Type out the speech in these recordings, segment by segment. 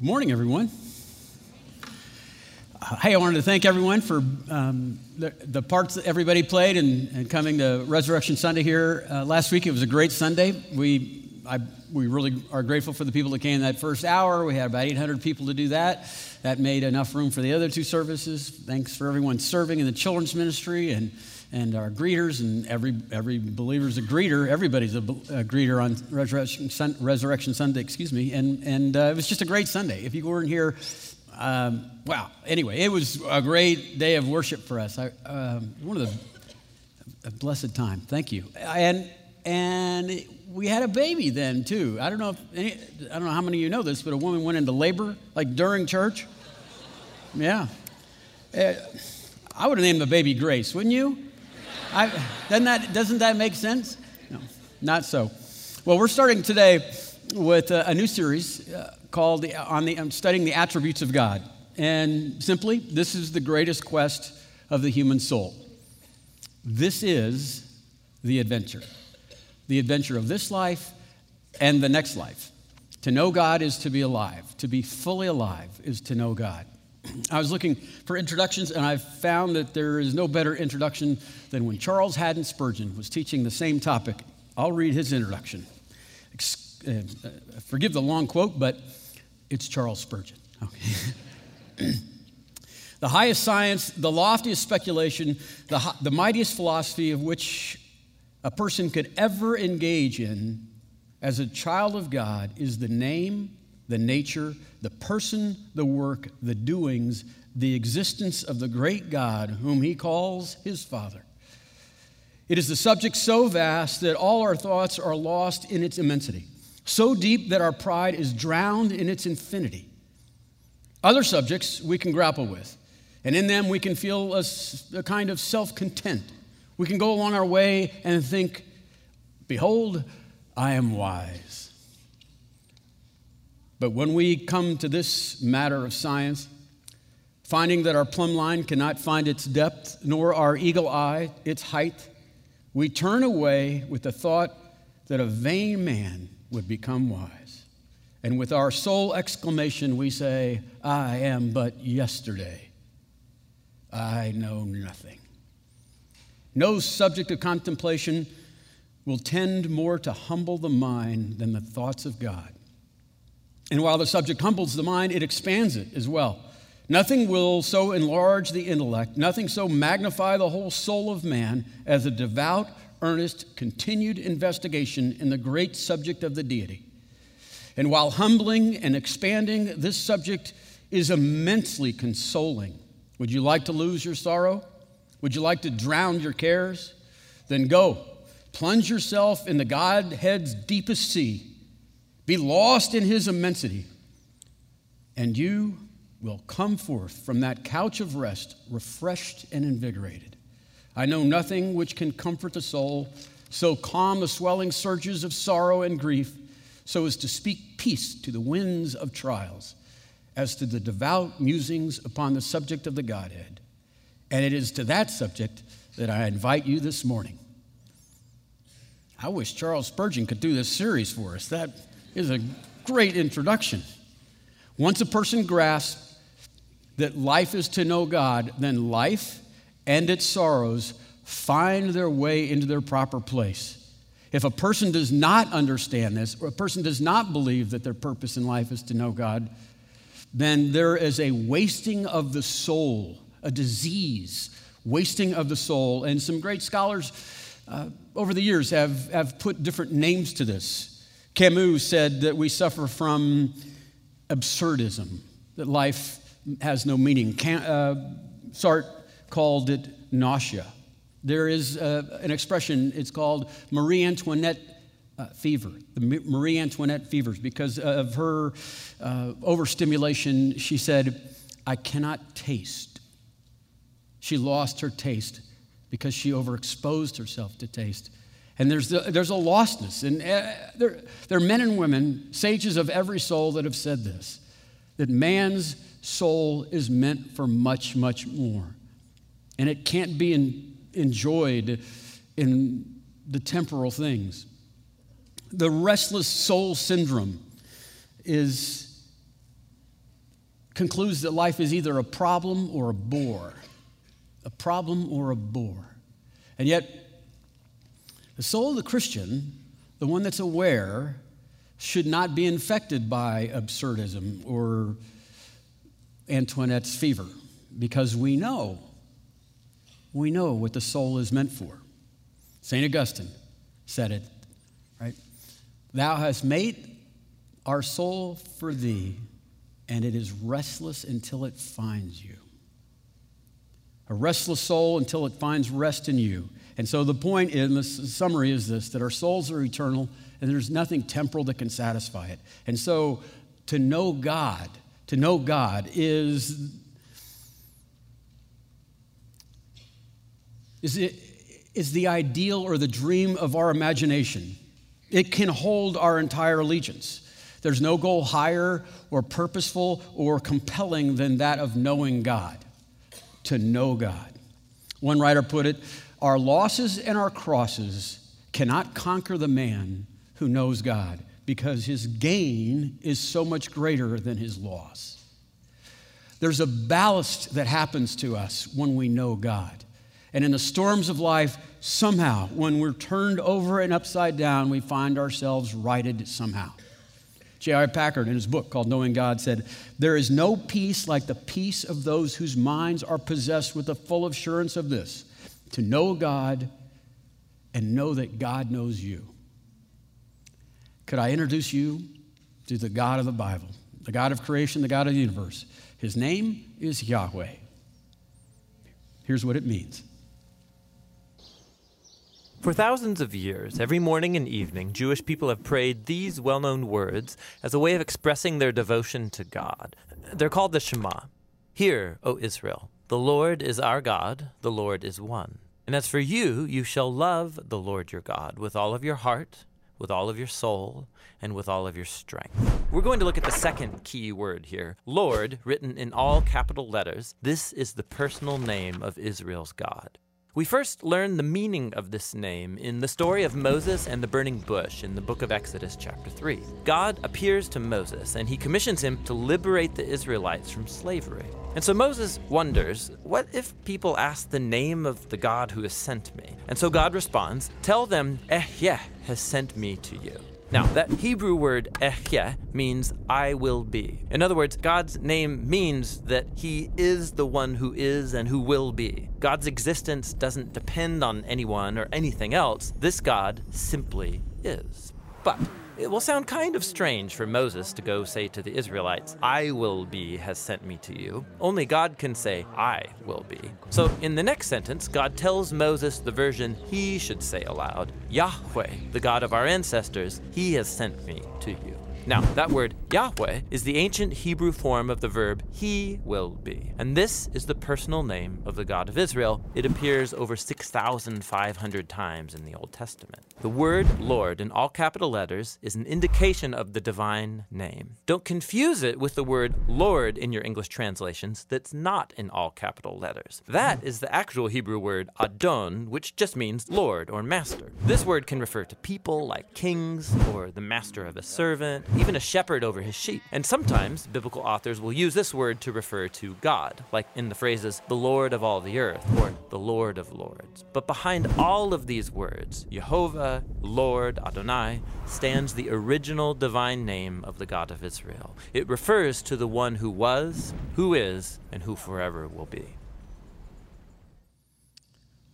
Good morning, everyone. Hey, I wanted to thank everyone for um, the, the, parts that everybody played and, and coming to Resurrection Sunday here uh, last week. It was a great Sunday. We, I, we really are grateful for the people that came that first hour. We had about 800 people to do that. That made enough room for the other two services. Thanks for everyone serving in the children's ministry and and our greeters, and every, every believer's a greeter. Everybody's a, a greeter on Resurrection, Sun, Resurrection Sunday, excuse me. And, and uh, it was just a great Sunday. If you weren't here, um, wow. Anyway, it was a great day of worship for us. I, um, one of the, a blessed time. Thank you. And, and we had a baby then, too. I don't know if any, I don't know how many of you know this, but a woman went into labor, like during church. Yeah. Uh, I would have named the baby Grace, wouldn't you? I, doesn't, that, doesn't that make sense? No, not so. Well, we're starting today with a, a new series uh, called the, on the, I'm studying the attributes of God. And simply, this is the greatest quest of the human soul. This is the adventure. The adventure of this life and the next life. To know God is to be alive. To be fully alive is to know God. I was looking for introductions, and I found that there is no better introduction than when Charles Haddon Spurgeon was teaching the same topic. I'll read his introduction. Uh, forgive the long quote, but it's Charles Spurgeon. Okay. the highest science, the loftiest speculation, the, the mightiest philosophy of which a person could ever engage in as a child of God is the name the nature, the person, the work, the doings, the existence of the great God whom he calls his Father. It is the subject so vast that all our thoughts are lost in its immensity, so deep that our pride is drowned in its infinity. Other subjects we can grapple with, and in them we can feel a, a kind of self content. We can go along our way and think, Behold, I am wise. But when we come to this matter of science, finding that our plumb line cannot find its depth, nor our eagle eye its height, we turn away with the thought that a vain man would become wise. And with our sole exclamation, we say, I am but yesterday. I know nothing. No subject of contemplation will tend more to humble the mind than the thoughts of God. And while the subject humbles the mind, it expands it as well. Nothing will so enlarge the intellect, nothing so magnify the whole soul of man as a devout, earnest, continued investigation in the great subject of the deity. And while humbling and expanding, this subject is immensely consoling. Would you like to lose your sorrow? Would you like to drown your cares? Then go, plunge yourself in the Godhead's deepest sea be lost in his immensity, and you will come forth from that couch of rest refreshed and invigorated. I know nothing which can comfort the soul, so calm the swelling surges of sorrow and grief, so as to speak peace to the winds of trials, as to the devout musings upon the subject of the Godhead. And it is to that subject that I invite you this morning. I wish Charles Spurgeon could do this series for us. That is a great introduction. Once a person grasps that life is to know God, then life and its sorrows find their way into their proper place. If a person does not understand this, or a person does not believe that their purpose in life is to know God, then there is a wasting of the soul, a disease, wasting of the soul. And some great scholars uh, over the years have, have put different names to this. Camus said that we suffer from absurdism, that life has no meaning. Cam, uh, Sartre called it nausea. There is uh, an expression, it's called Marie Antoinette uh, fever, the Marie Antoinette fevers, because of her uh, overstimulation. She said, I cannot taste. She lost her taste because she overexposed herself to taste. And there's, a, there's a lostness. And uh, there, there are men and women, sages of every soul, that have said this that man's soul is meant for much, much more. And it can't be in, enjoyed in the temporal things. The restless soul syndrome is concludes that life is either a problem or a bore. A problem or a bore. And yet, the soul of the Christian, the one that's aware, should not be infected by absurdism or Antoinette's fever because we know, we know what the soul is meant for. St. Augustine said it, right? Thou hast made our soul for thee, and it is restless until it finds you. A restless soul until it finds rest in you. And so the point in the summary is this that our souls are eternal and there's nothing temporal that can satisfy it. And so to know God, to know God is is, it, is the ideal or the dream of our imagination. It can hold our entire allegiance. There's no goal higher or purposeful or compelling than that of knowing God, to know God. One writer put it Our losses and our crosses cannot conquer the man who knows God because his gain is so much greater than his loss. There's a ballast that happens to us when we know God. And in the storms of life, somehow, when we're turned over and upside down, we find ourselves righted somehow. J.I. Packer, in his book called Knowing God, said, There is no peace like the peace of those whose minds are possessed with the full assurance of this to know God and know that God knows you. Could I introduce you to the God of the Bible, the God of creation, the God of the universe? His name is Yahweh. Here's what it means for thousands of years, every morning and evening, Jewish people have prayed these well known words as a way of expressing their devotion to God. They're called the Shema. Hear, O Israel, the Lord is our God, the Lord is one. And as for you, you shall love the Lord your God with all of your heart, with all of your soul, and with all of your strength. We're going to look at the second key word here Lord, written in all capital letters. This is the personal name of Israel's God. We first learn the meaning of this name in the story of Moses and the burning bush in the book of Exodus, chapter 3. God appears to Moses and he commissions him to liberate the Israelites from slavery. And so Moses wonders, what if people ask the name of the God who has sent me? And so God responds, Tell them, Ehyeh has sent me to you. Now, that Hebrew word ehyeh means I will be. In other words, God's name means that He is the one who is and who will be. God's existence doesn't depend on anyone or anything else. This God simply is. But it will sound kind of strange for Moses to go say to the Israelites, I will be has sent me to you. Only God can say, I will be. So in the next sentence, God tells Moses the version he should say aloud Yahweh, the God of our ancestors, he has sent me to you. Now, that word Yahweh is the ancient Hebrew form of the verb he will be. And this is the personal name of the God of Israel. It appears over 6,500 times in the Old Testament. The word Lord in all capital letters is an indication of the divine name. Don't confuse it with the word Lord in your English translations that's not in all capital letters. That is the actual Hebrew word Adon, which just means Lord or master. This word can refer to people like kings or the master of a servant even a shepherd over his sheep. And sometimes biblical authors will use this word to refer to God, like in the phrases, the Lord of all the earth, or the Lord of lords. But behind all of these words, Jehovah, Lord, Adonai, stands the original divine name of the God of Israel. It refers to the one who was, who is, and who forever will be.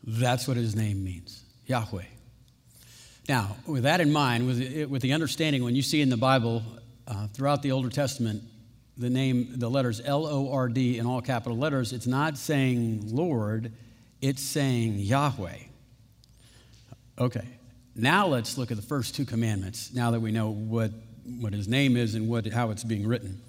That's what his name means Yahweh. Now, with that in mind, with, with the understanding, when you see in the Bible uh, throughout the Older Testament the name, the letters L O R D in all capital letters, it's not saying Lord, it's saying Yahweh. Okay, now let's look at the first two commandments now that we know what, what his name is and what, how it's being written.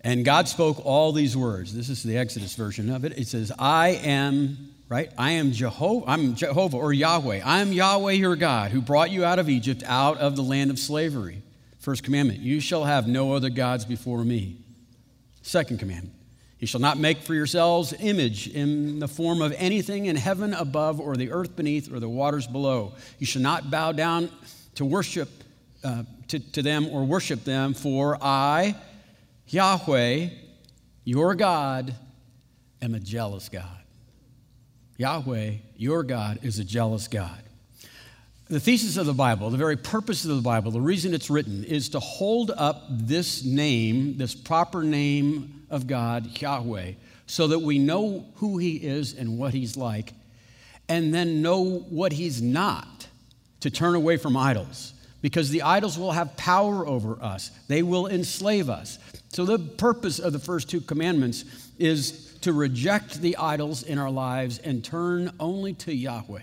And God spoke all these words. This is the Exodus version of it. It says, I am right? I am Jehovah, I'm Jehovah or Yahweh. I am Yahweh your God who brought you out of Egypt, out of the land of slavery. First commandment, you shall have no other gods before me. Second commandment, you shall not make for yourselves image in the form of anything in heaven above or the earth beneath or the waters below. You shall not bow down to worship uh, to, to them or worship them, for I, Yahweh, your God, am a jealous God. Yahweh, your God, is a jealous God. The thesis of the Bible, the very purpose of the Bible, the reason it's written is to hold up this name, this proper name of God, Yahweh, so that we know who He is and what He's like, and then know what He's not, to turn away from idols, because the idols will have power over us, they will enslave us. So, the purpose of the first two commandments is to reject the idols in our lives and turn only to Yahweh.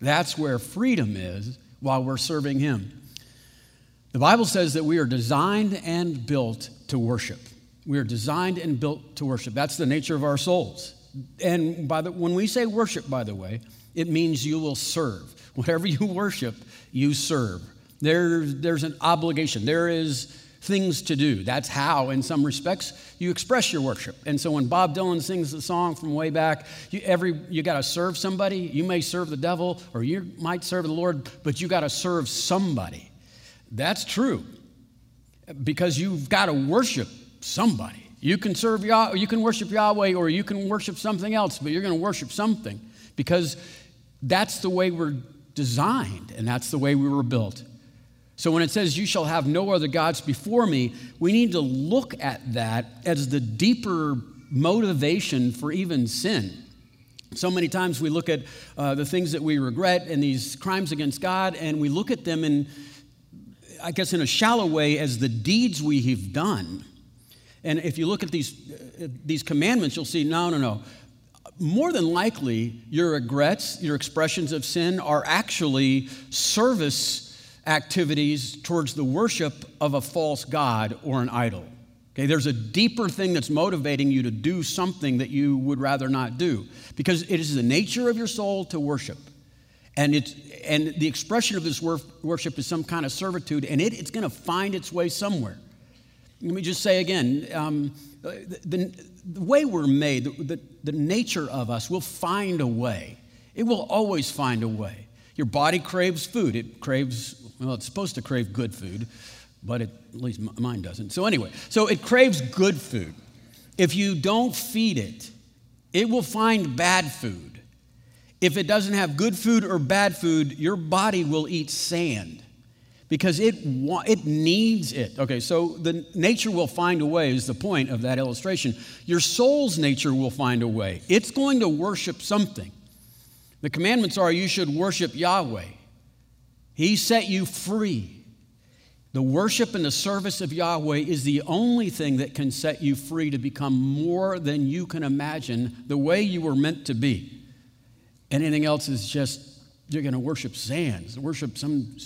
That's where freedom is while we're serving Him. The Bible says that we are designed and built to worship. We are designed and built to worship. That's the nature of our souls. And by the, when we say worship, by the way, it means you will serve. Whatever you worship, you serve. There, there's an obligation. There is things to do. That's how, in some respects, you express your worship. And so when Bob Dylan sings the song from way back, you, every, you got to serve somebody. You may serve the devil or you might serve the Lord, but you got to serve somebody. That's true because you've got to worship somebody. You can serve Yah, you can worship Yahweh or you can worship something else, but you're going to worship something because that's the way we're designed and that's the way we were built. So when it says, You shall have no other gods before me, we need to look at that as the deeper motivation for even sin. So many times we look at uh, the things that we regret and these crimes against God, and we look at them in, I guess, in a shallow way as the deeds we have done. And if you look at these, uh, these commandments, you'll see no, no, no. More than likely, your regrets, your expressions of sin are actually service activities towards the worship of a false god or an idol. Okay, there's a deeper thing that's motivating you to do something that you would rather not do because it is the nature of your soul to worship. And, it's, and the expression of this worship is some kind of servitude, and it, it's going to find its way somewhere. Let me just say again um, the, the, way we're made, the, the, the nature of us will find a way. It will always find a way. Your body craves food, it craves well, it's supposed to crave good food, but it, at least mine doesn't. So, anyway, so it craves good food. If you don't feed it, it will find bad food. If it doesn't have good food or bad food, your body will eat sand because it, wa- it needs it. Okay, so the nature will find a way, is the point of that illustration. Your soul's nature will find a way. It's going to worship something. The commandments are you should worship Yahweh. He set you free. The worship and the service of Yahweh is the only thing that can set you free to become more than you can imagine the way you were meant to be. Anything else is just, you're going to worship sands, worship some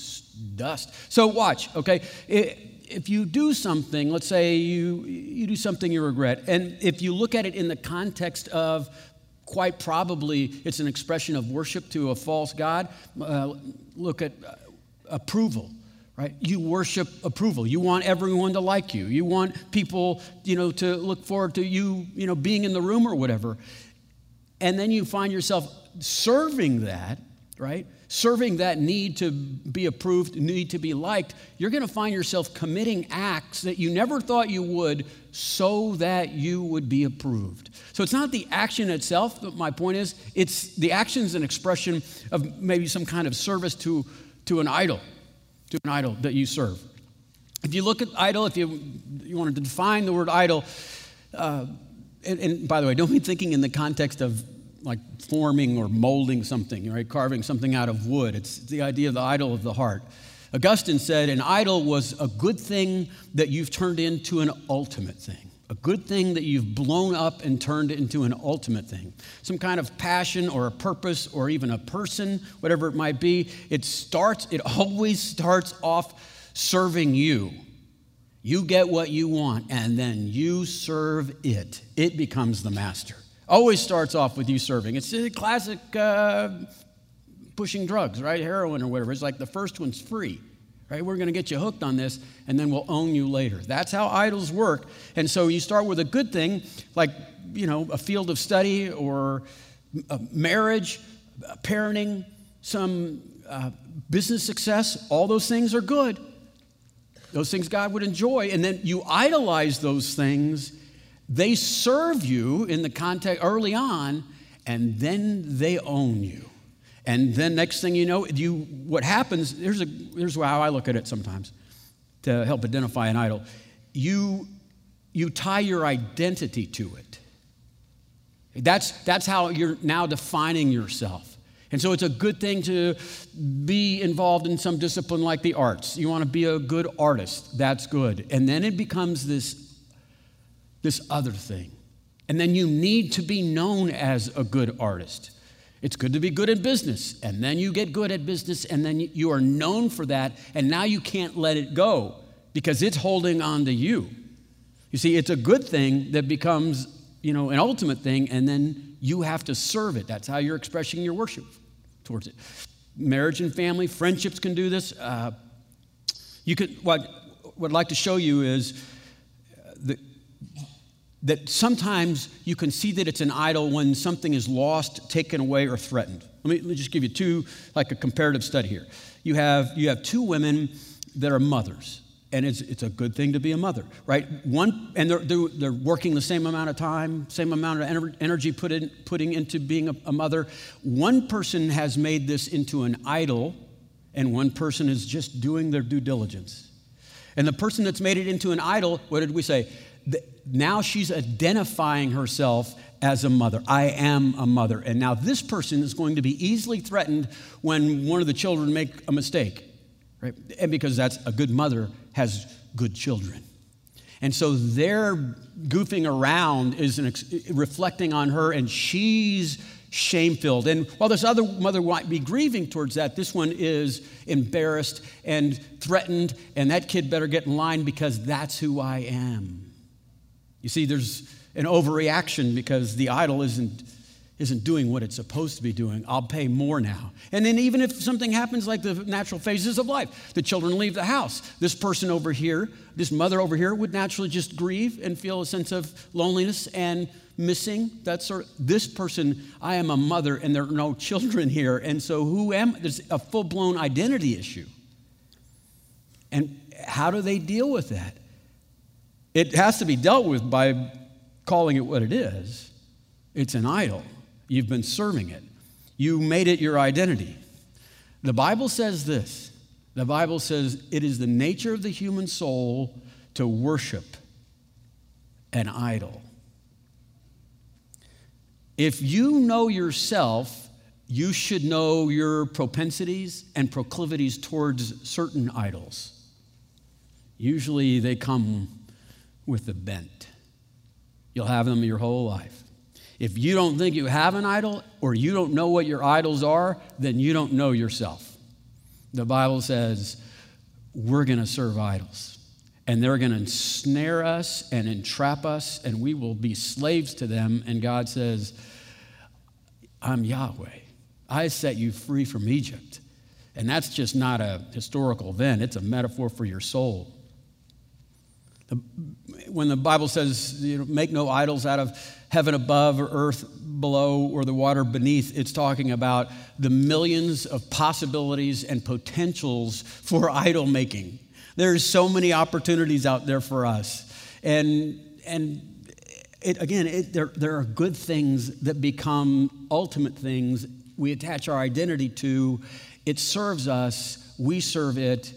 dust. So, watch, okay? If you do something, let's say you, you do something you regret, and if you look at it in the context of quite probably it's an expression of worship to a false God, uh, look at approval right? You worship approval. You want everyone to like you. You want people you know to look forward to you you know being in the room or whatever. And then you find yourself serving that right serving that need to be approved need to be liked you're going to find yourself committing acts that you never thought you would so that you would be approved so it's not the action itself but my point is it's the action is an expression of maybe some kind of service to to an idol, to an idol that you serve. If you look at idol, if you, you wanted to define the word idol, uh, and, and, by the way, don't be thinking in the context of like forming or molding something, right? Carving something out of wood. It's the idea of the idol of the heart. Augustine said, An idol was a good thing that you've turned into an ultimate thing a good thing that you've blown up and turned into an ultimate thing. Some kind of passion or a purpose or even a person, whatever it might be. It starts, it always starts off serving you. You get what you want and then you serve it. It becomes the master. Always starts off with you serving. It's a classic uh, pushing drugs, right? Heroin or whatever. It's like the first one's free right? We're going to get you hooked on this, and then we'll own you later. That's how idols work. And so you start with a good thing, like, you know, a field of study or marriage, parenting, some uh, business success. All those things are good. Those things God would enjoy. And then you idolize those things, They serve you in the context early on, and then they own you. And then next thing you know, you what happens, here's, a, here's how I look at it sometimes to help identify an idol. You, you tie your identity to it. That's, that's how you're now defining yourself. And so it's a good thing to be involved in some discipline like the arts. You want to be a good artist, that's good. And then it becomes this, this other thing. And then you need to be known as a good artist. It's good to be good at business, and then you get good at business, and then you are known for that, and now you can't let it go because it's holding on to you. You see, it's a good thing that becomes, you know, an ultimate thing, and then you have to serve it. That's how you're expressing your worship towards it. Marriage and family, friendships can do this. Uh, you could, what, what I'd like to show you is that sometimes you can see that it's an idol when something is lost, taken away, or threatened. Let me, let me just give you two, like a comparative study here. You have, you have two women that are mothers and it's, it's a good thing to be a mother, right? One, and they're, they're, they're working the same amount of time, same amount of energy put in, putting into being a, a mother. One person has made this into an idol, and one person is just doing their due diligence. And the person that's made it into an idol, what did we say? Now she's identifying herself as a mother. I am a mother. And now this person is going to be easily threatened when one of the children make a mistake. Right? And because that's a good mother has good children. And so their goofing around is ex- reflecting on her, and she's shame filled. And while this other mother might be grieving towards that, this one is embarrassed and threatened, and that kid better get in line because that's who I am. You see, there's an overreaction because the idol isn't isn't doing what it's supposed to be doing, I'll pay more now. And then, even if something happens like the natural phases of life, the children leave the house, this person over here, this mother over here, would naturally just grieve and feel a sense of loneliness and missing. That sort of, this person, I am a mother and there are no children here. And so, who am There's a full blown identity issue. And how do they deal with that? It has to be dealt with by calling it what it is it's an idol. You've been serving it. You made it your identity. The Bible says this the Bible says it is the nature of the human soul to worship an idol. If you know yourself, you should know your propensities and proclivities towards certain idols. Usually they come with a bent. You'll have them your whole life. If you don't think you have an idol or you don't know what your idols are, then you don't know yourself. The Bible says we're going to serve idols and they're going to ensnare us and entrap us and we will be slaves to them. And God says, I'm Yahweh. I set you free from Egypt. And that's just not a historical event, it's a metaphor for your soul. When the Bible says, you know, make no idols out of heaven above or earth below or the water beneath. It's talking about the millions of possibilities and potentials for idol making. There's so many opportunities out there for us. And, and it, again, it, there, there are good things that become ultimate things we attach our identity to. It serves us, we serve it,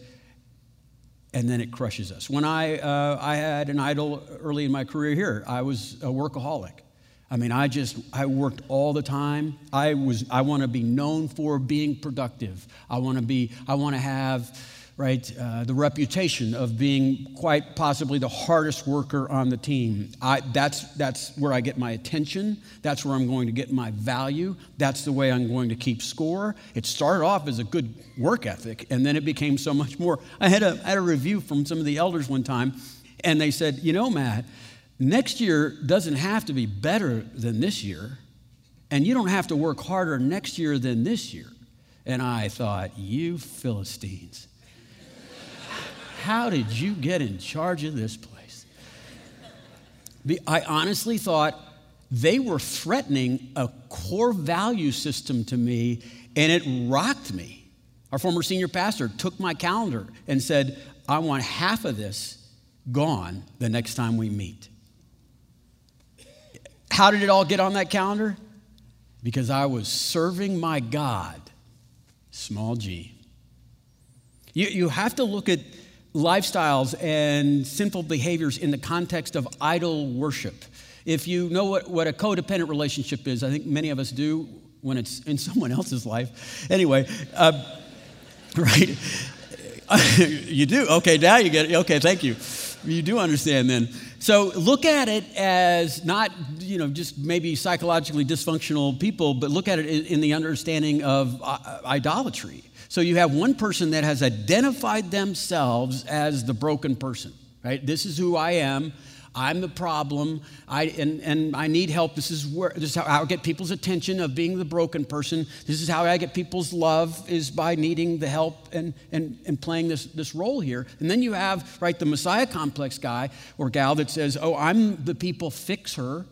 and then it crushes us. When I, uh, I had an idol early in my career here, I was a workaholic. I mean, I just, I worked all the time. I was, I want to be known for being productive. I want to be, I want to have, right, uh, the reputation of being quite possibly the hardest worker on the team. I, that's, that's where I get my attention. That's where I'm going to get my value. That's the way I'm going to keep score. It started off as a good work ethic, and then it became so much more. I had a, I had a review from some of the elders one time, and they said, you know, Matt, Next year doesn't have to be better than this year, and you don't have to work harder next year than this year. And I thought, you Philistines, how did you get in charge of this place? I honestly thought they were threatening a core value system to me, and it rocked me. Our former senior pastor took my calendar and said, I want half of this gone the next time we meet. How did it all get on that calendar? Because I was serving my God, small g. You, you have to look at lifestyles and sinful behaviors in the context of idol worship. If you know what, what a codependent relationship is, I think many of us do when it's in someone else's life. Anyway, uh, right? you do? Okay, now you get it. Okay, thank you. You do understand then. So look at it as not, you know, just maybe psychologically dysfunctional people, but look at it in the understanding of uh, idolatry. So you have one person that has identified themselves as the broken person, right? This is who I am. I'm the problem, I, and, and I need help. This is, where, this is how I get people's attention of being the broken person. This is how I get people's love is by needing the help and, and, and playing this, this role here. And then you have, right, the Messiah complex guy or gal that says, oh, I'm the people fixer.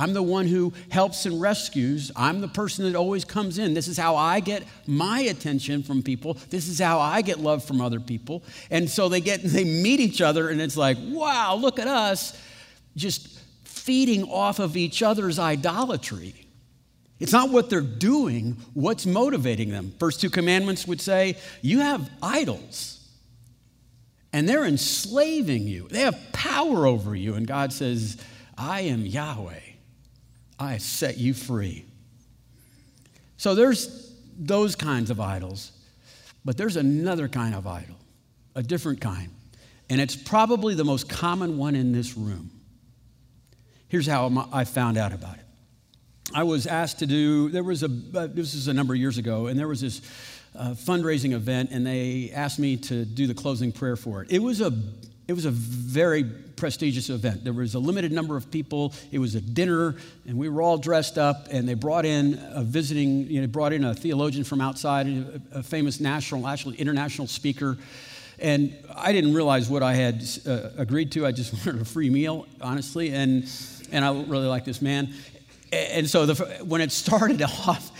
I'm the one who helps and rescues. I'm the person that always comes in. This is how I get my attention from people. This is how I get love from other people. And so they get they meet each other and it's like, "Wow, look at us just feeding off of each other's idolatry. It's not what they're doing, what's motivating them. First two commandments would say, You have idols, and they're enslaving you. They have power over you. And God says, I am Yahweh. I set you free. So there's those kinds of idols, but there's another kind of idol, a different kind. And it's probably the most common one in this room. Here's how I found out about it. I was asked to do, there was a, uh, this is a number of years ago, and there was this uh, fundraising event, and they asked me to do the closing prayer for it. It was a, it was a very prestigious event. There was a limited number of people. It was a dinner, and we were all dressed up. And they brought in a visiting, you know, brought in a theologian from outside, a, famous national, actually international speaker. And I didn't realize what I had uh, agreed to. I just wanted a free meal, honestly. And and I really like this man. And so the, when it started off,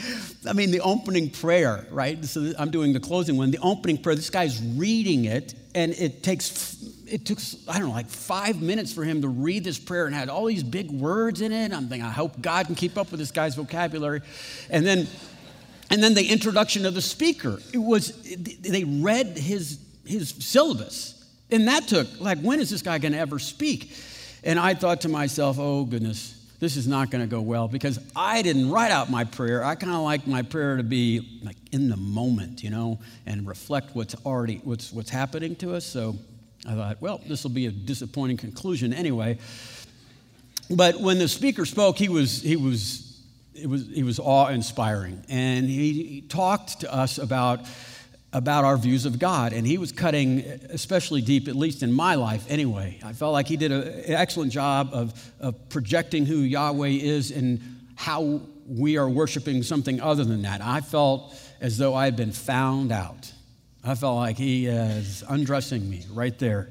I mean, the opening prayer, right? So I'm doing the closing one. The opening prayer, this guy's reading it, and it takes, it took, I don't know, like five minutes for him to read this prayer and had all these big words in it. I'm thinking, I hope God can keep up with this guy's vocabulary. And then, and then the introduction of the speaker, it was, they read his, his syllabus. And that took, like, when is this guy going to ever speak? And I thought to myself, oh goodness, this is not going to go well because I didn't write out my prayer. I kind of like my prayer to be like in the moment, you know, and reflect what's already what's what's happening to us. So I thought, well, this will be a disappointing conclusion anyway. But when the speaker spoke, he was he was it was he was awe-inspiring, and he, he talked to us about about our views of God. And he was cutting especially deep, at least in my life anyway. I felt like he did an excellent job of, of projecting who Yahweh is and how we are worshiping something other than that. I felt as though I had been found out. I felt like he is undressing me right there.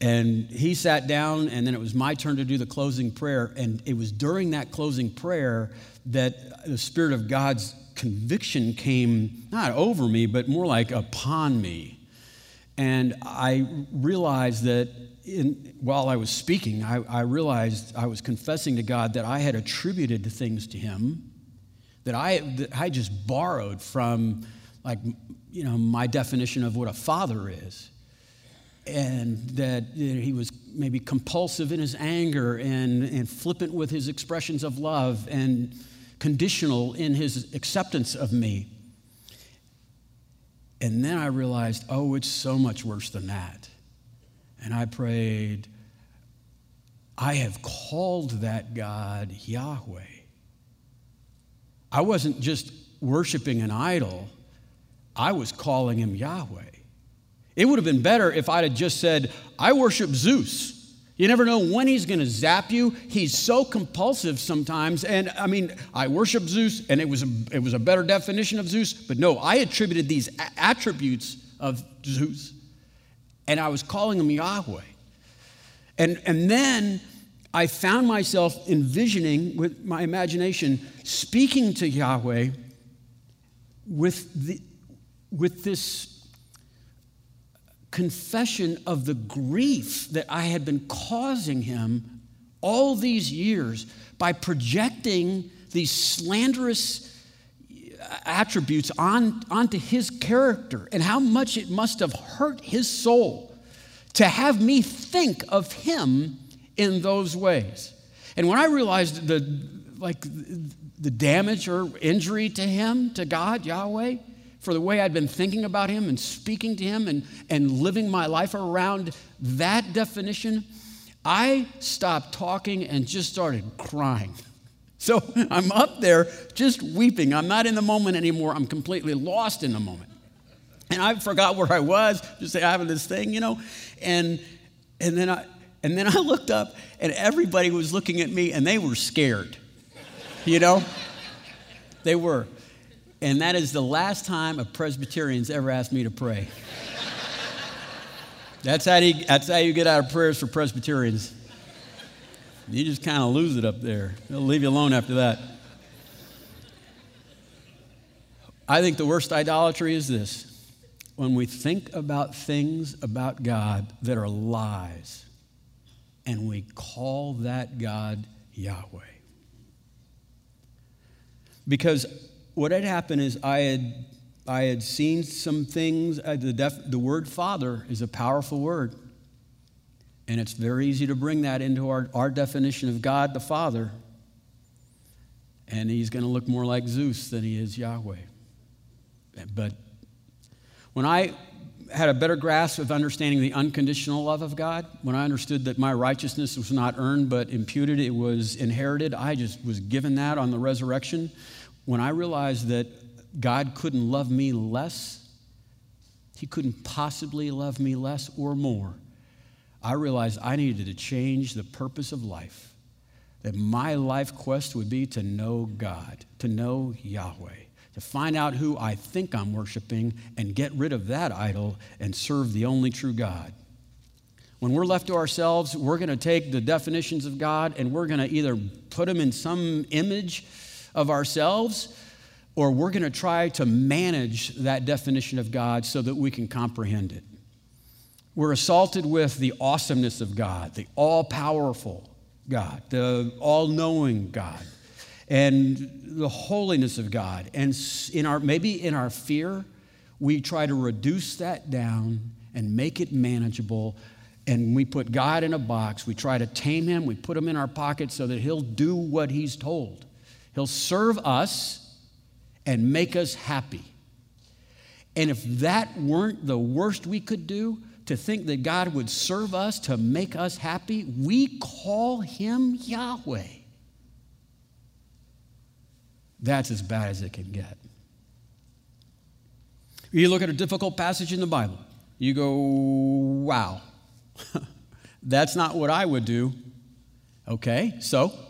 And he sat down, and then it was my turn to do the closing prayer. And it was during that closing prayer that the Spirit of God's conviction came not over me, but more like upon me. And I realized that in, while I was speaking, I, I realized I was confessing to God that I had attributed things to Him that I, that I just borrowed from, like, you know, my definition of what a father is. And that you know, he was maybe compulsive in his anger and, and flippant with his expressions of love and conditional in his acceptance of me. And then I realized, oh, it's so much worse than that. And I prayed, I have called that God Yahweh. I wasn't just worshiping an idol, I was calling him Yahweh. It would have been better if I'd have just said, I worship Zeus. You never know when he's going to zap you. He's so compulsive sometimes. And I mean, I worship Zeus, and it was a, it was a better definition of Zeus, but no, I attributed these attributes of Zeus, and I was calling him Yahweh. And, and then I found myself envisioning with my imagination speaking to Yahweh with, the, with this confession of the grief that I had been causing him all these years by projecting these slanderous attributes on, onto his character and how much it must have hurt his soul to have me think of him in those ways. And when I realized the like the damage or injury to him, to God, Yahweh, for the way I'd been thinking about him and speaking to him and, and living my life around that definition, I stopped talking and just started crying. So I'm up there just weeping. I'm not in the moment anymore. I'm completely lost in the moment. And I forgot where I was, just having this thing, you know. And and then I and then I looked up and everybody was looking at me and they were scared. You know? They were. And that is the last time a Presbyterian's ever asked me to pray. That's how, you, that's how you get out of prayers for Presbyterians. You just kind of lose it up there. They'll leave you alone after that. I think the worst idolatry is this when we think about things about God that are lies and we call that God Yahweh. Because what had happened is I had, I had seen some things. Uh, the, def, the word Father is a powerful word. And it's very easy to bring that into our, our definition of God the Father. And he's going to look more like Zeus than he is Yahweh. But when I had a better grasp of understanding the unconditional love of God, when I understood that my righteousness was not earned but imputed, it was inherited, I just was given that on the resurrection. When I realized that God couldn't love me less, He couldn't possibly love me less or more I realized I needed to change the purpose of life. That my life quest would be to know God, to know Yahweh, to find out who I think I'm worshiping and get rid of that idol and serve the only true God. When we're left to ourselves, we're going to take the definitions of God and we're going to either put them in some image of ourselves or we're going to try to manage that definition of God so that we can comprehend it. We're assaulted with the awesomeness of God, the all powerful God, the all knowing God, and the holiness of God. And in our, maybe in our fear, we try to reduce that down and make it manageable. And we put God in a box. We try to tame him. We put him in our pocket so that he'll do what he's told. He'll serve us and make us happy. And if that weren't the worst we could do, to think that God would serve us to make us happy, we call him Yahweh. That's as bad as it can get. You look at a difficult passage in the Bible, you go, wow, that's not what I would do. Okay, so?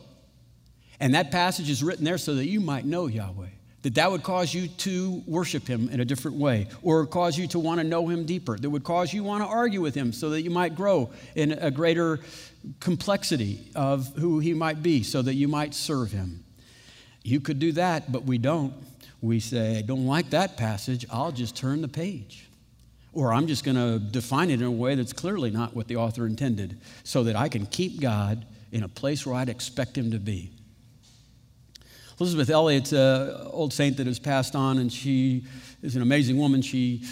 And that passage is written there so that you might know Yahweh that that would cause you to worship him in a different way or cause you to want to know him deeper that would cause you want to argue with him so that you might grow in a greater complexity of who he might be so that you might serve him. You could do that but we don't. We say i don't like that passage. I'll just turn the page. Or i'm just going to define it in a way that's clearly not what the author intended so that i can keep god in a place where i'd expect him to be Elisabeth Elliot's an old saint that has passed on, and she is an amazing woman. She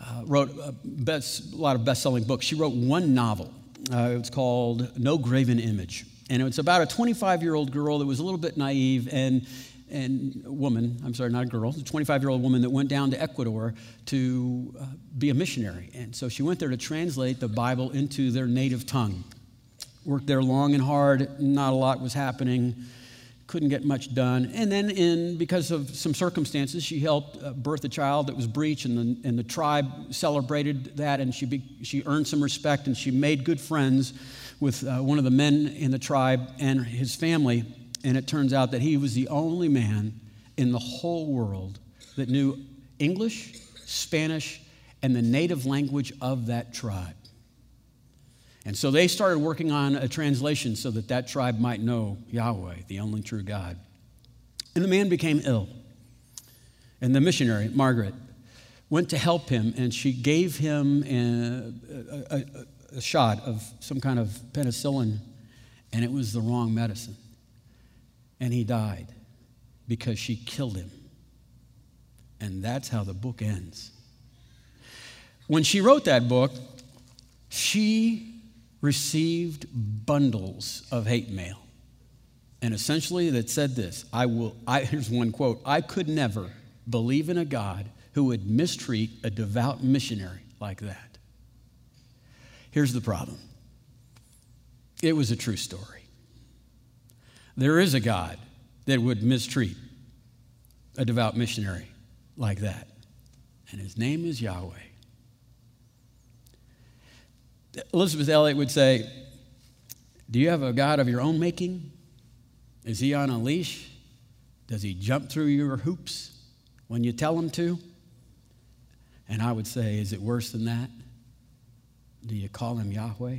uh, wrote a, best, a, lot of best selling books. She wrote one novel. Uh, it's called No Graven Image. And it's about a 25 year old girl that was a little bit naive and, and woman, I'm sorry, not a girl, a 25 year old woman that went down to Ecuador to uh, be a missionary. And so she went there to translate the Bible into their native tongue. Worked there long and hard, not a lot was happening couldn't get much done. And then, in, because of some circumstances, she helped uh, birth a child that was breech, and the, and the tribe celebrated that, and she, be, she earned some respect, and she made good friends with uh, one of the men in the tribe and his family. And it turns out that he was the only man in the whole world that knew English, Spanish, and the native language of that tribe. And so they started working on a translation so that that tribe might know Yahweh, the only true God. And the man became ill. And the missionary, Margaret, went to help him, and she gave him a, a, a, a shot of some kind of penicillin. and it was the wrong medicine. And he died because she killed him. And that's how the book ends. When she wrote that book, she received bundles of hate mail. And essentially, that said this I will, I, here's one quote I could never believe in a God who would mistreat a devout missionary like that. Here's the problem it was a true story. There is a God that would mistreat a devout missionary like that, and his name is Yahweh. Elisabeth Elliot would say, Do you have a God of your own making? Is he on a leash? Does he jump through your hoops when you tell him to? And I would say, Is it worse than that? Do you call him Yahweh?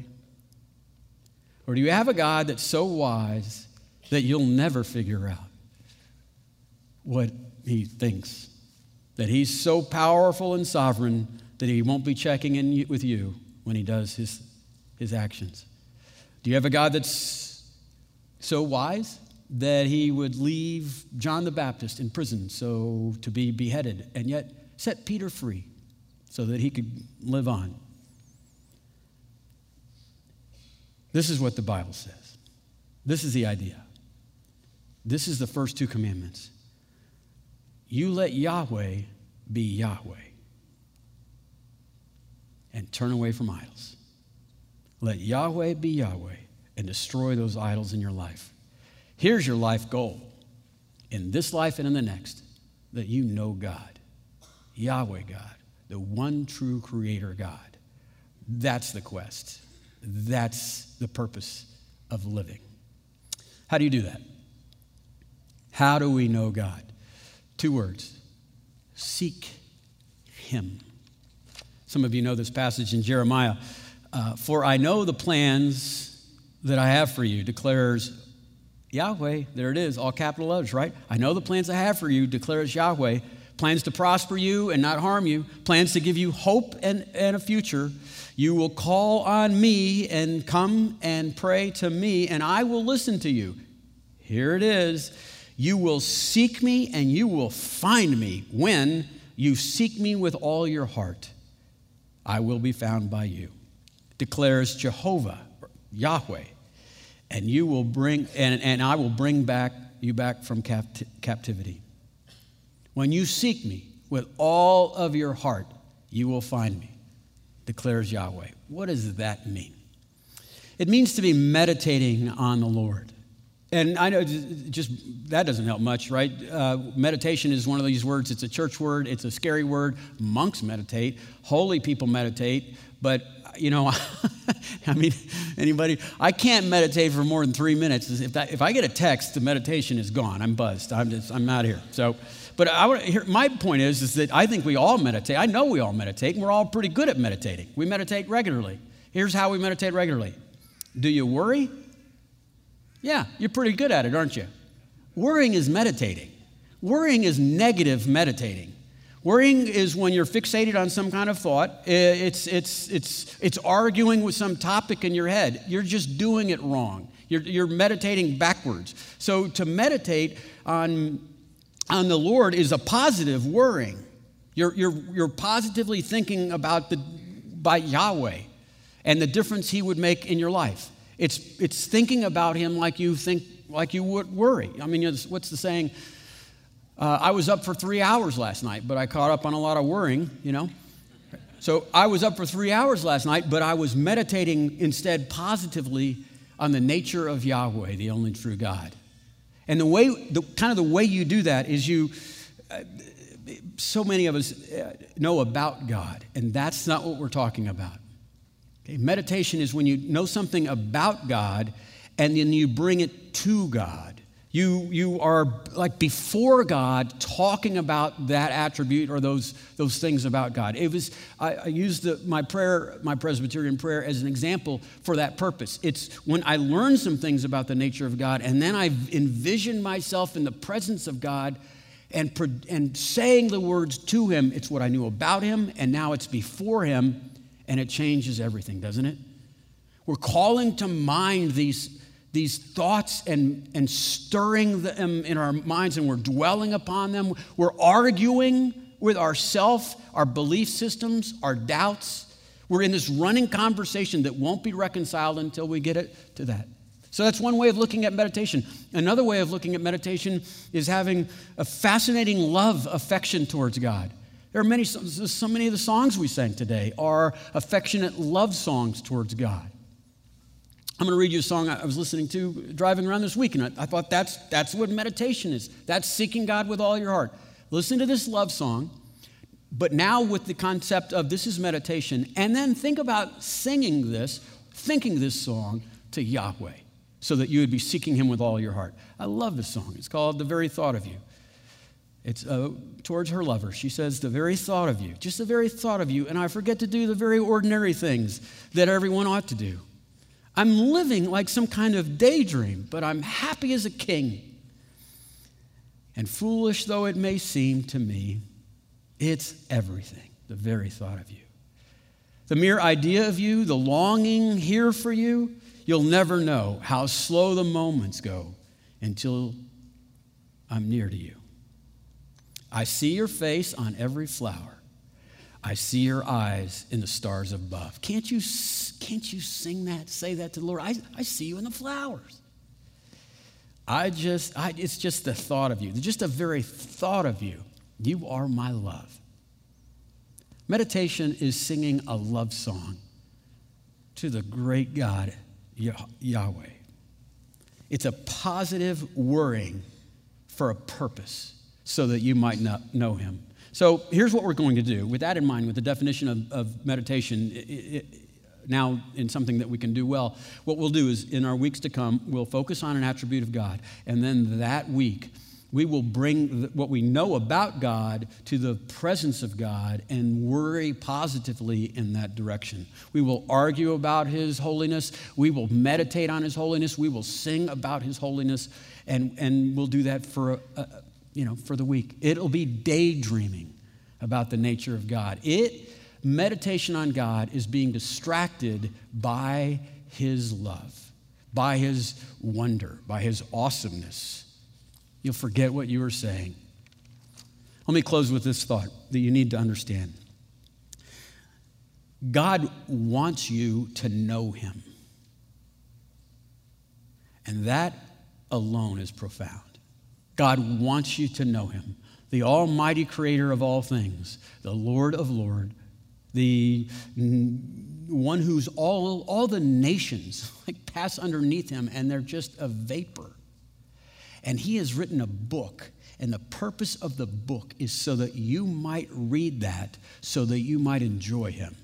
Or do you have a God that's so wise that you'll never figure out what he thinks? That he's so powerful and sovereign that he won't be checking in with you when he does his, his actions? Do you have a God that's so wise that he would leave John the Baptist in prison so to be beheaded and yet set Peter free so that he could live on? This is what the Bible says. This is the idea. This is the first two commandments. You let Yahweh be Yahweh and turn away from idols. Let Yahweh be Yahweh and destroy those idols in your life. Here's your life goal in this life and in the next that you know God, Yahweh God, the one true creator God. That's the quest. That's the purpose of living. How do you do that? How do we know God? Two words seek Him. Some of you know this passage in Jeremiah. Uh, For I know the plans that I have for you, declares Yahweh. There it is, all capital letters, right? I know the plans I have for you, declares Yahweh. Plans to prosper you and not harm you, plans to give you hope and, and a future. You will call on me and come and pray to me, and I will listen to you. Here it is. You will seek me and you will find me when you seek me with all your heart. I will be found by you, declares Jehovah, Yahweh. And you will bring, and, and I will bring back you back from capt- captivity. When you seek me with all of your heart, you will find me declares Yahweh. What does that mean? It means to be meditating on the Lord. And I know just that doesn't help much, right? Uh, meditation is one of these words. It's a church word. It's a scary word. Monks meditate. Holy people meditate. But you know, I mean, anybody? I can't meditate for more than three minutes. If, that, if I get a text, the meditation is gone. I'm buzzed. I'm just I'm out of here. So. But I, here, my point is, is that I think we all meditate. I know we all meditate, and we're all pretty good at meditating. We meditate regularly. Here's how we meditate regularly Do you worry? Yeah, you're pretty good at it, aren't you? Worrying is meditating. Worrying is negative meditating. Worrying is when you're fixated on some kind of thought. It's, it's, it's, it's arguing with some topic in your head. You're just doing it wrong. You're, you're meditating backwards. So to meditate on on the Lord is a positive worrying. You're, you're, you're positively thinking about the, by Yahweh and the difference he would make in your life. It's, it's thinking about him like you think, like you would worry. I mean, what's the saying? Uh, I was up for three hours last night, but I caught up on a lot of worrying, you know? So I was up for three hours last night, but I was meditating instead positively on the nature of Yahweh, the only true God. And the way, the, kind of the way you do that is you, uh, so many of us uh, know about God, and that's not what we're talking about. Okay? Meditation is when you know something about God and then you bring it to God. You, you are like before God talking about that attribute or those, those things about God. It was, I, I used the, my prayer, my Presbyterian prayer as an example for that purpose. It's when I learn some things about the nature of God and then I envision myself in the presence of God and, and saying the words to Him. It's what I knew about Him and now it's before Him and it changes everything, doesn't it? We're calling to mind these these thoughts and, and stirring them in our minds and we're dwelling upon them. We're arguing with ourself, our belief systems, our doubts. We're in this running conversation that won't be reconciled until we get it to that. So that's one way of looking at meditation. Another way of looking at meditation is having a fascinating love affection towards God. There are many, so many of the songs we sang today are affectionate love songs towards God. I'm going to read you a song I was listening to driving around this week, and I, I thought that's, that's what meditation is. That's seeking God with all your heart. Listen to this love song, but now with the concept of this is meditation, and then think about singing this, thinking this song to Yahweh, so that you would be seeking Him with all your heart. I love this song. It's called The Very Thought of You. It's uh, towards her lover. She says, The very thought of you, just the very thought of you, and I forget to do the very ordinary things that everyone ought to do. I'm living like some kind of daydream, but I'm happy as a king. And foolish though it may seem to me, it's everything, the very thought of you. The mere idea of you, the longing here for you, you'll never know how slow the moments go until I'm near to you. I see your face on every flower. I see your eyes in the stars above. Can't you, can't you sing that, say that to the Lord? I, I see you in the flowers. I just, I, it's just the thought of you, just the very thought of you. You are my love. Meditation is singing a love song to the great God, Yahweh. It's a positive worrying for a purpose so that you might not know him. So here's what we're going to do. With that in mind, with the definition of, of meditation, it, it, now in something that we can do well, what we'll do is in our weeks to come, we'll focus on an attribute of God. And then that week, we will bring what we know about God to the presence of God and worry positively in that direction. We will argue about His holiness. We will meditate on His holiness. We will sing about His holiness. And, and we'll do that for a, a you know, for the week. It'll be daydreaming about the nature of God. It meditation on God is being distracted by his love, by his wonder, by his awesomeness. You'll forget what you were saying. Let me close with this thought that you need to understand. God wants you to know him. And that alone is profound. God wants you to know him, the almighty creator of all things, the Lord of Lord, the one who's all, all the nations like pass underneath him and they're just a vapor. And he has written a book and the purpose of the book is so that you might read that, so that you might enjoy him.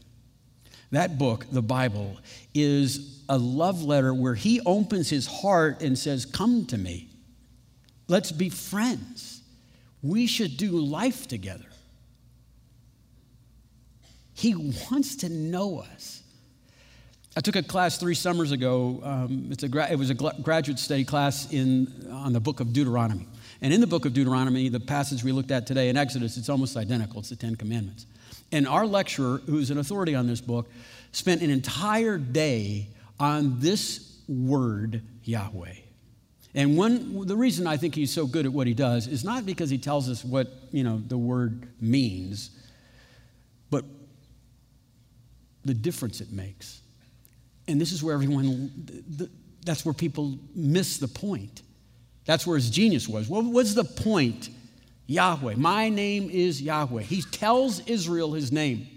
That book, the Bible, is a love letter where he opens his heart and says, Come to me. Let's be friends. We should do life together. He wants to know us. I took a class three summers ago. Um, it's a gra- it was a graduate study class in, on the book of Deuteronomy. And in the book of Deuteronomy, the passage we looked at today in Exodus, it's almost identical. It's the Ten Commandments. And our lecturer, who's an authority on this book, spent an entire day on this word, Yahweh. And one, the reason I think he's so good at what he does is not because he tells us what you know, the word means, but the difference it makes. And this is where everyone, that's where people miss the point. That's where his genius was. What was the point? Yahweh. My name is Yahweh. He tells Israel his name.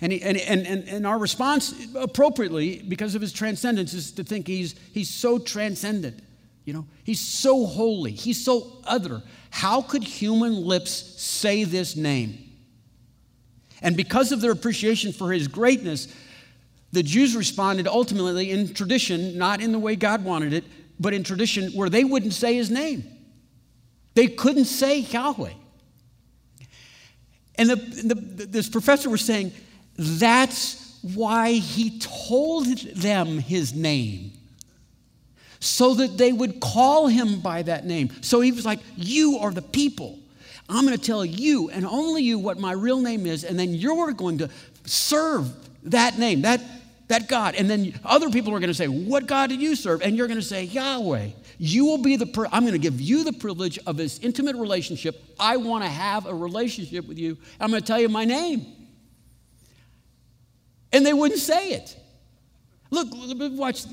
And, he, and, and, and, and our response, appropriately, because of his transcendence, is to think he's, he's so transcendent. You know, he's so holy, he's so other. How could human lips say this name? And because of their appreciation for his greatness, the Jews responded ultimately in tradition, not in the way God wanted it, but in tradition where they wouldn't say his name. They couldn't say Yahweh. And the, the, this professor was saying, that's why he told them his name, so that they would call him by that name. So he was like, You are the people. I'm going to tell you and only you what my real name is, and then you're going to serve that name. That, that God. And then other people are going to say, What God do you serve? And you're going to say, Yahweh. You will be the, per- I'm going to give you the privilege of this intimate relationship. I want to have a relationship with you. I'm going to tell you my name. And they wouldn't say it. Look, watch,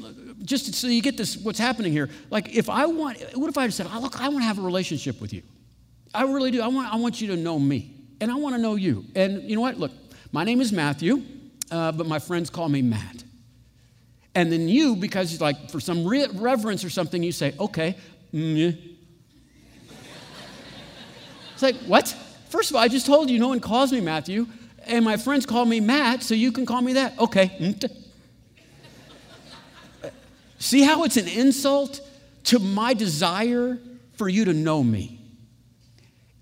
just so you get this, what's happening here. Like, if I want, what if I just said, oh, look, I want to have a relationship with you? I really do. I want, I want you to know me, and I want to know you. And you know what? Look, my name is Matthew uh, but my friends call me Matt. And then you, because it's like for some re- reverence or something, you say, okay. Mm-hmm. It's like, what? First of all, I just told you no one calls me Matthew, and my friends call me Matt, so you can call me that. Okay. See how it's an insult to my desire for you to know me?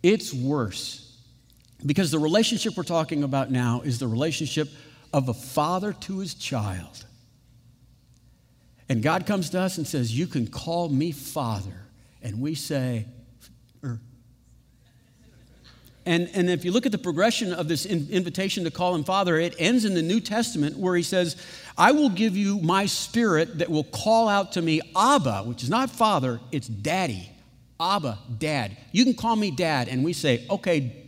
It's worse. Because the relationship we're talking about now is the relationship of a father to his child. And God comes to us and says, You can call me Father. And we say. And, and if you look at the progression of this in, invitation to call him Father, it ends in the New Testament where he says, I will give you my spirit that will call out to me Abba, which is not Father, it's Daddy. Abba, Dad. You can call me Dad. And we say, Okay,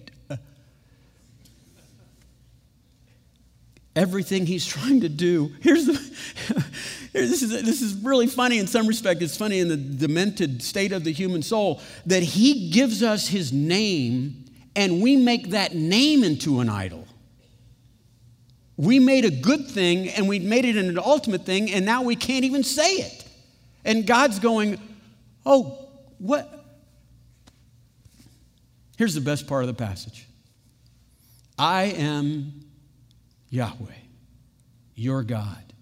everything he's trying to do. Here's the, this, is, this is really funny in some respect. It's funny in the demented state of the human soul that he gives us his name and we make that name into an idol. We made a good thing and we made it an ultimate thing and now we can't even say it. And God's going, oh, what? Here's the best part of the passage I am Yahweh, your God,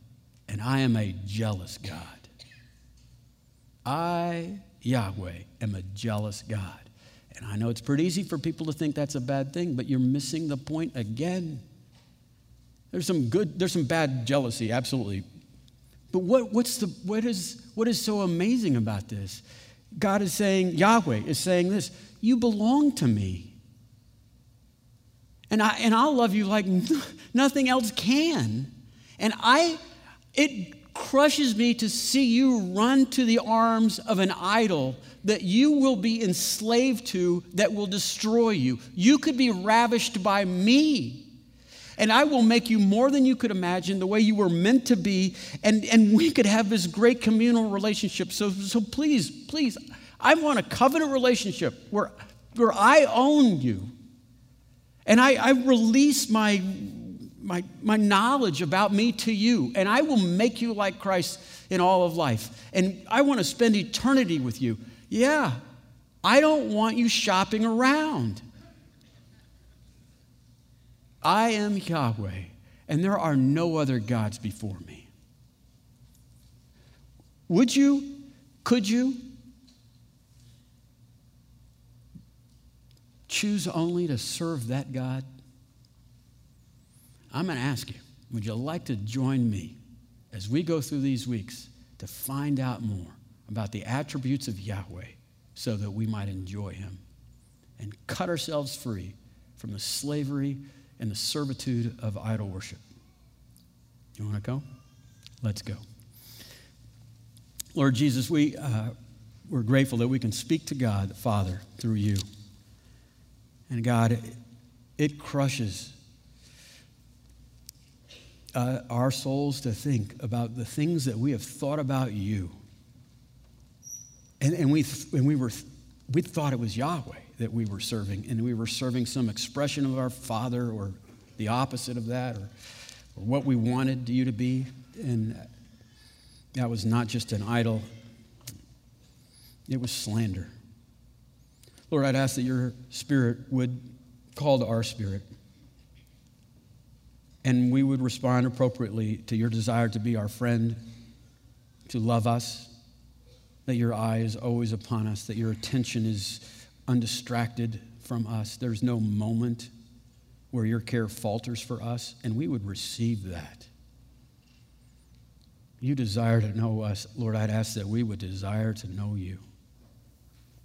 and I am a jealous God. I, Yahweh, am a jealous God. And I know it's pretty easy for people to think that's a bad thing, but you're missing the point again. There's some good, there's some bad jealousy, absolutely. But what, what's the, what, is, what is so amazing about this? God is saying, Yahweh is saying this You belong to me. And, I, and I'll love you like nothing else can. And I, it crushes me to see you run to the arms of an idol that you will be enslaved to that will destroy you. You could be ravished by me. And I will make you more than you could imagine, the way you were meant to be, and, and we could have this great communal relationship. So, so please, please, I want a covenant relationship where, where I own you. And I, I release my, my, my knowledge about me to you, and I will make you like Christ in all of life. And I want to spend eternity with you. Yeah, I don't want you shopping around. I am Yahweh, and there are no other gods before me. Would you, could you choose only to serve that God? I'm going to ask you would you like to join me as we go through these weeks to find out more about the attributes of Yahweh so that we might enjoy Him and cut ourselves free from the slavery and the servitude of idol worship? You want to go? Let's go. Lord Jesus, we, uh, we're grateful that we can speak to God, the Father, through you. And God, it crushes uh, our souls to think about the things that we have thought about you. And, and, we, and we, were, we thought it was Yahweh that we were serving, and we were serving some expression of our Father or the opposite of that, or, or what we wanted you to be. And that was not just an idol, it was slander. Lord, I'd ask that your spirit would call to our spirit and we would respond appropriately to your desire to be our friend, to love us, that your eye is always upon us, that your attention is undistracted from us. There's no moment where your care falters for us, and we would receive that. You desire to know us. Lord, I'd ask that we would desire to know you.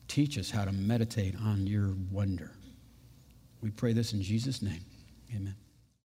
Teach us how to meditate on your wonder. We pray this in Jesus' name. Amen.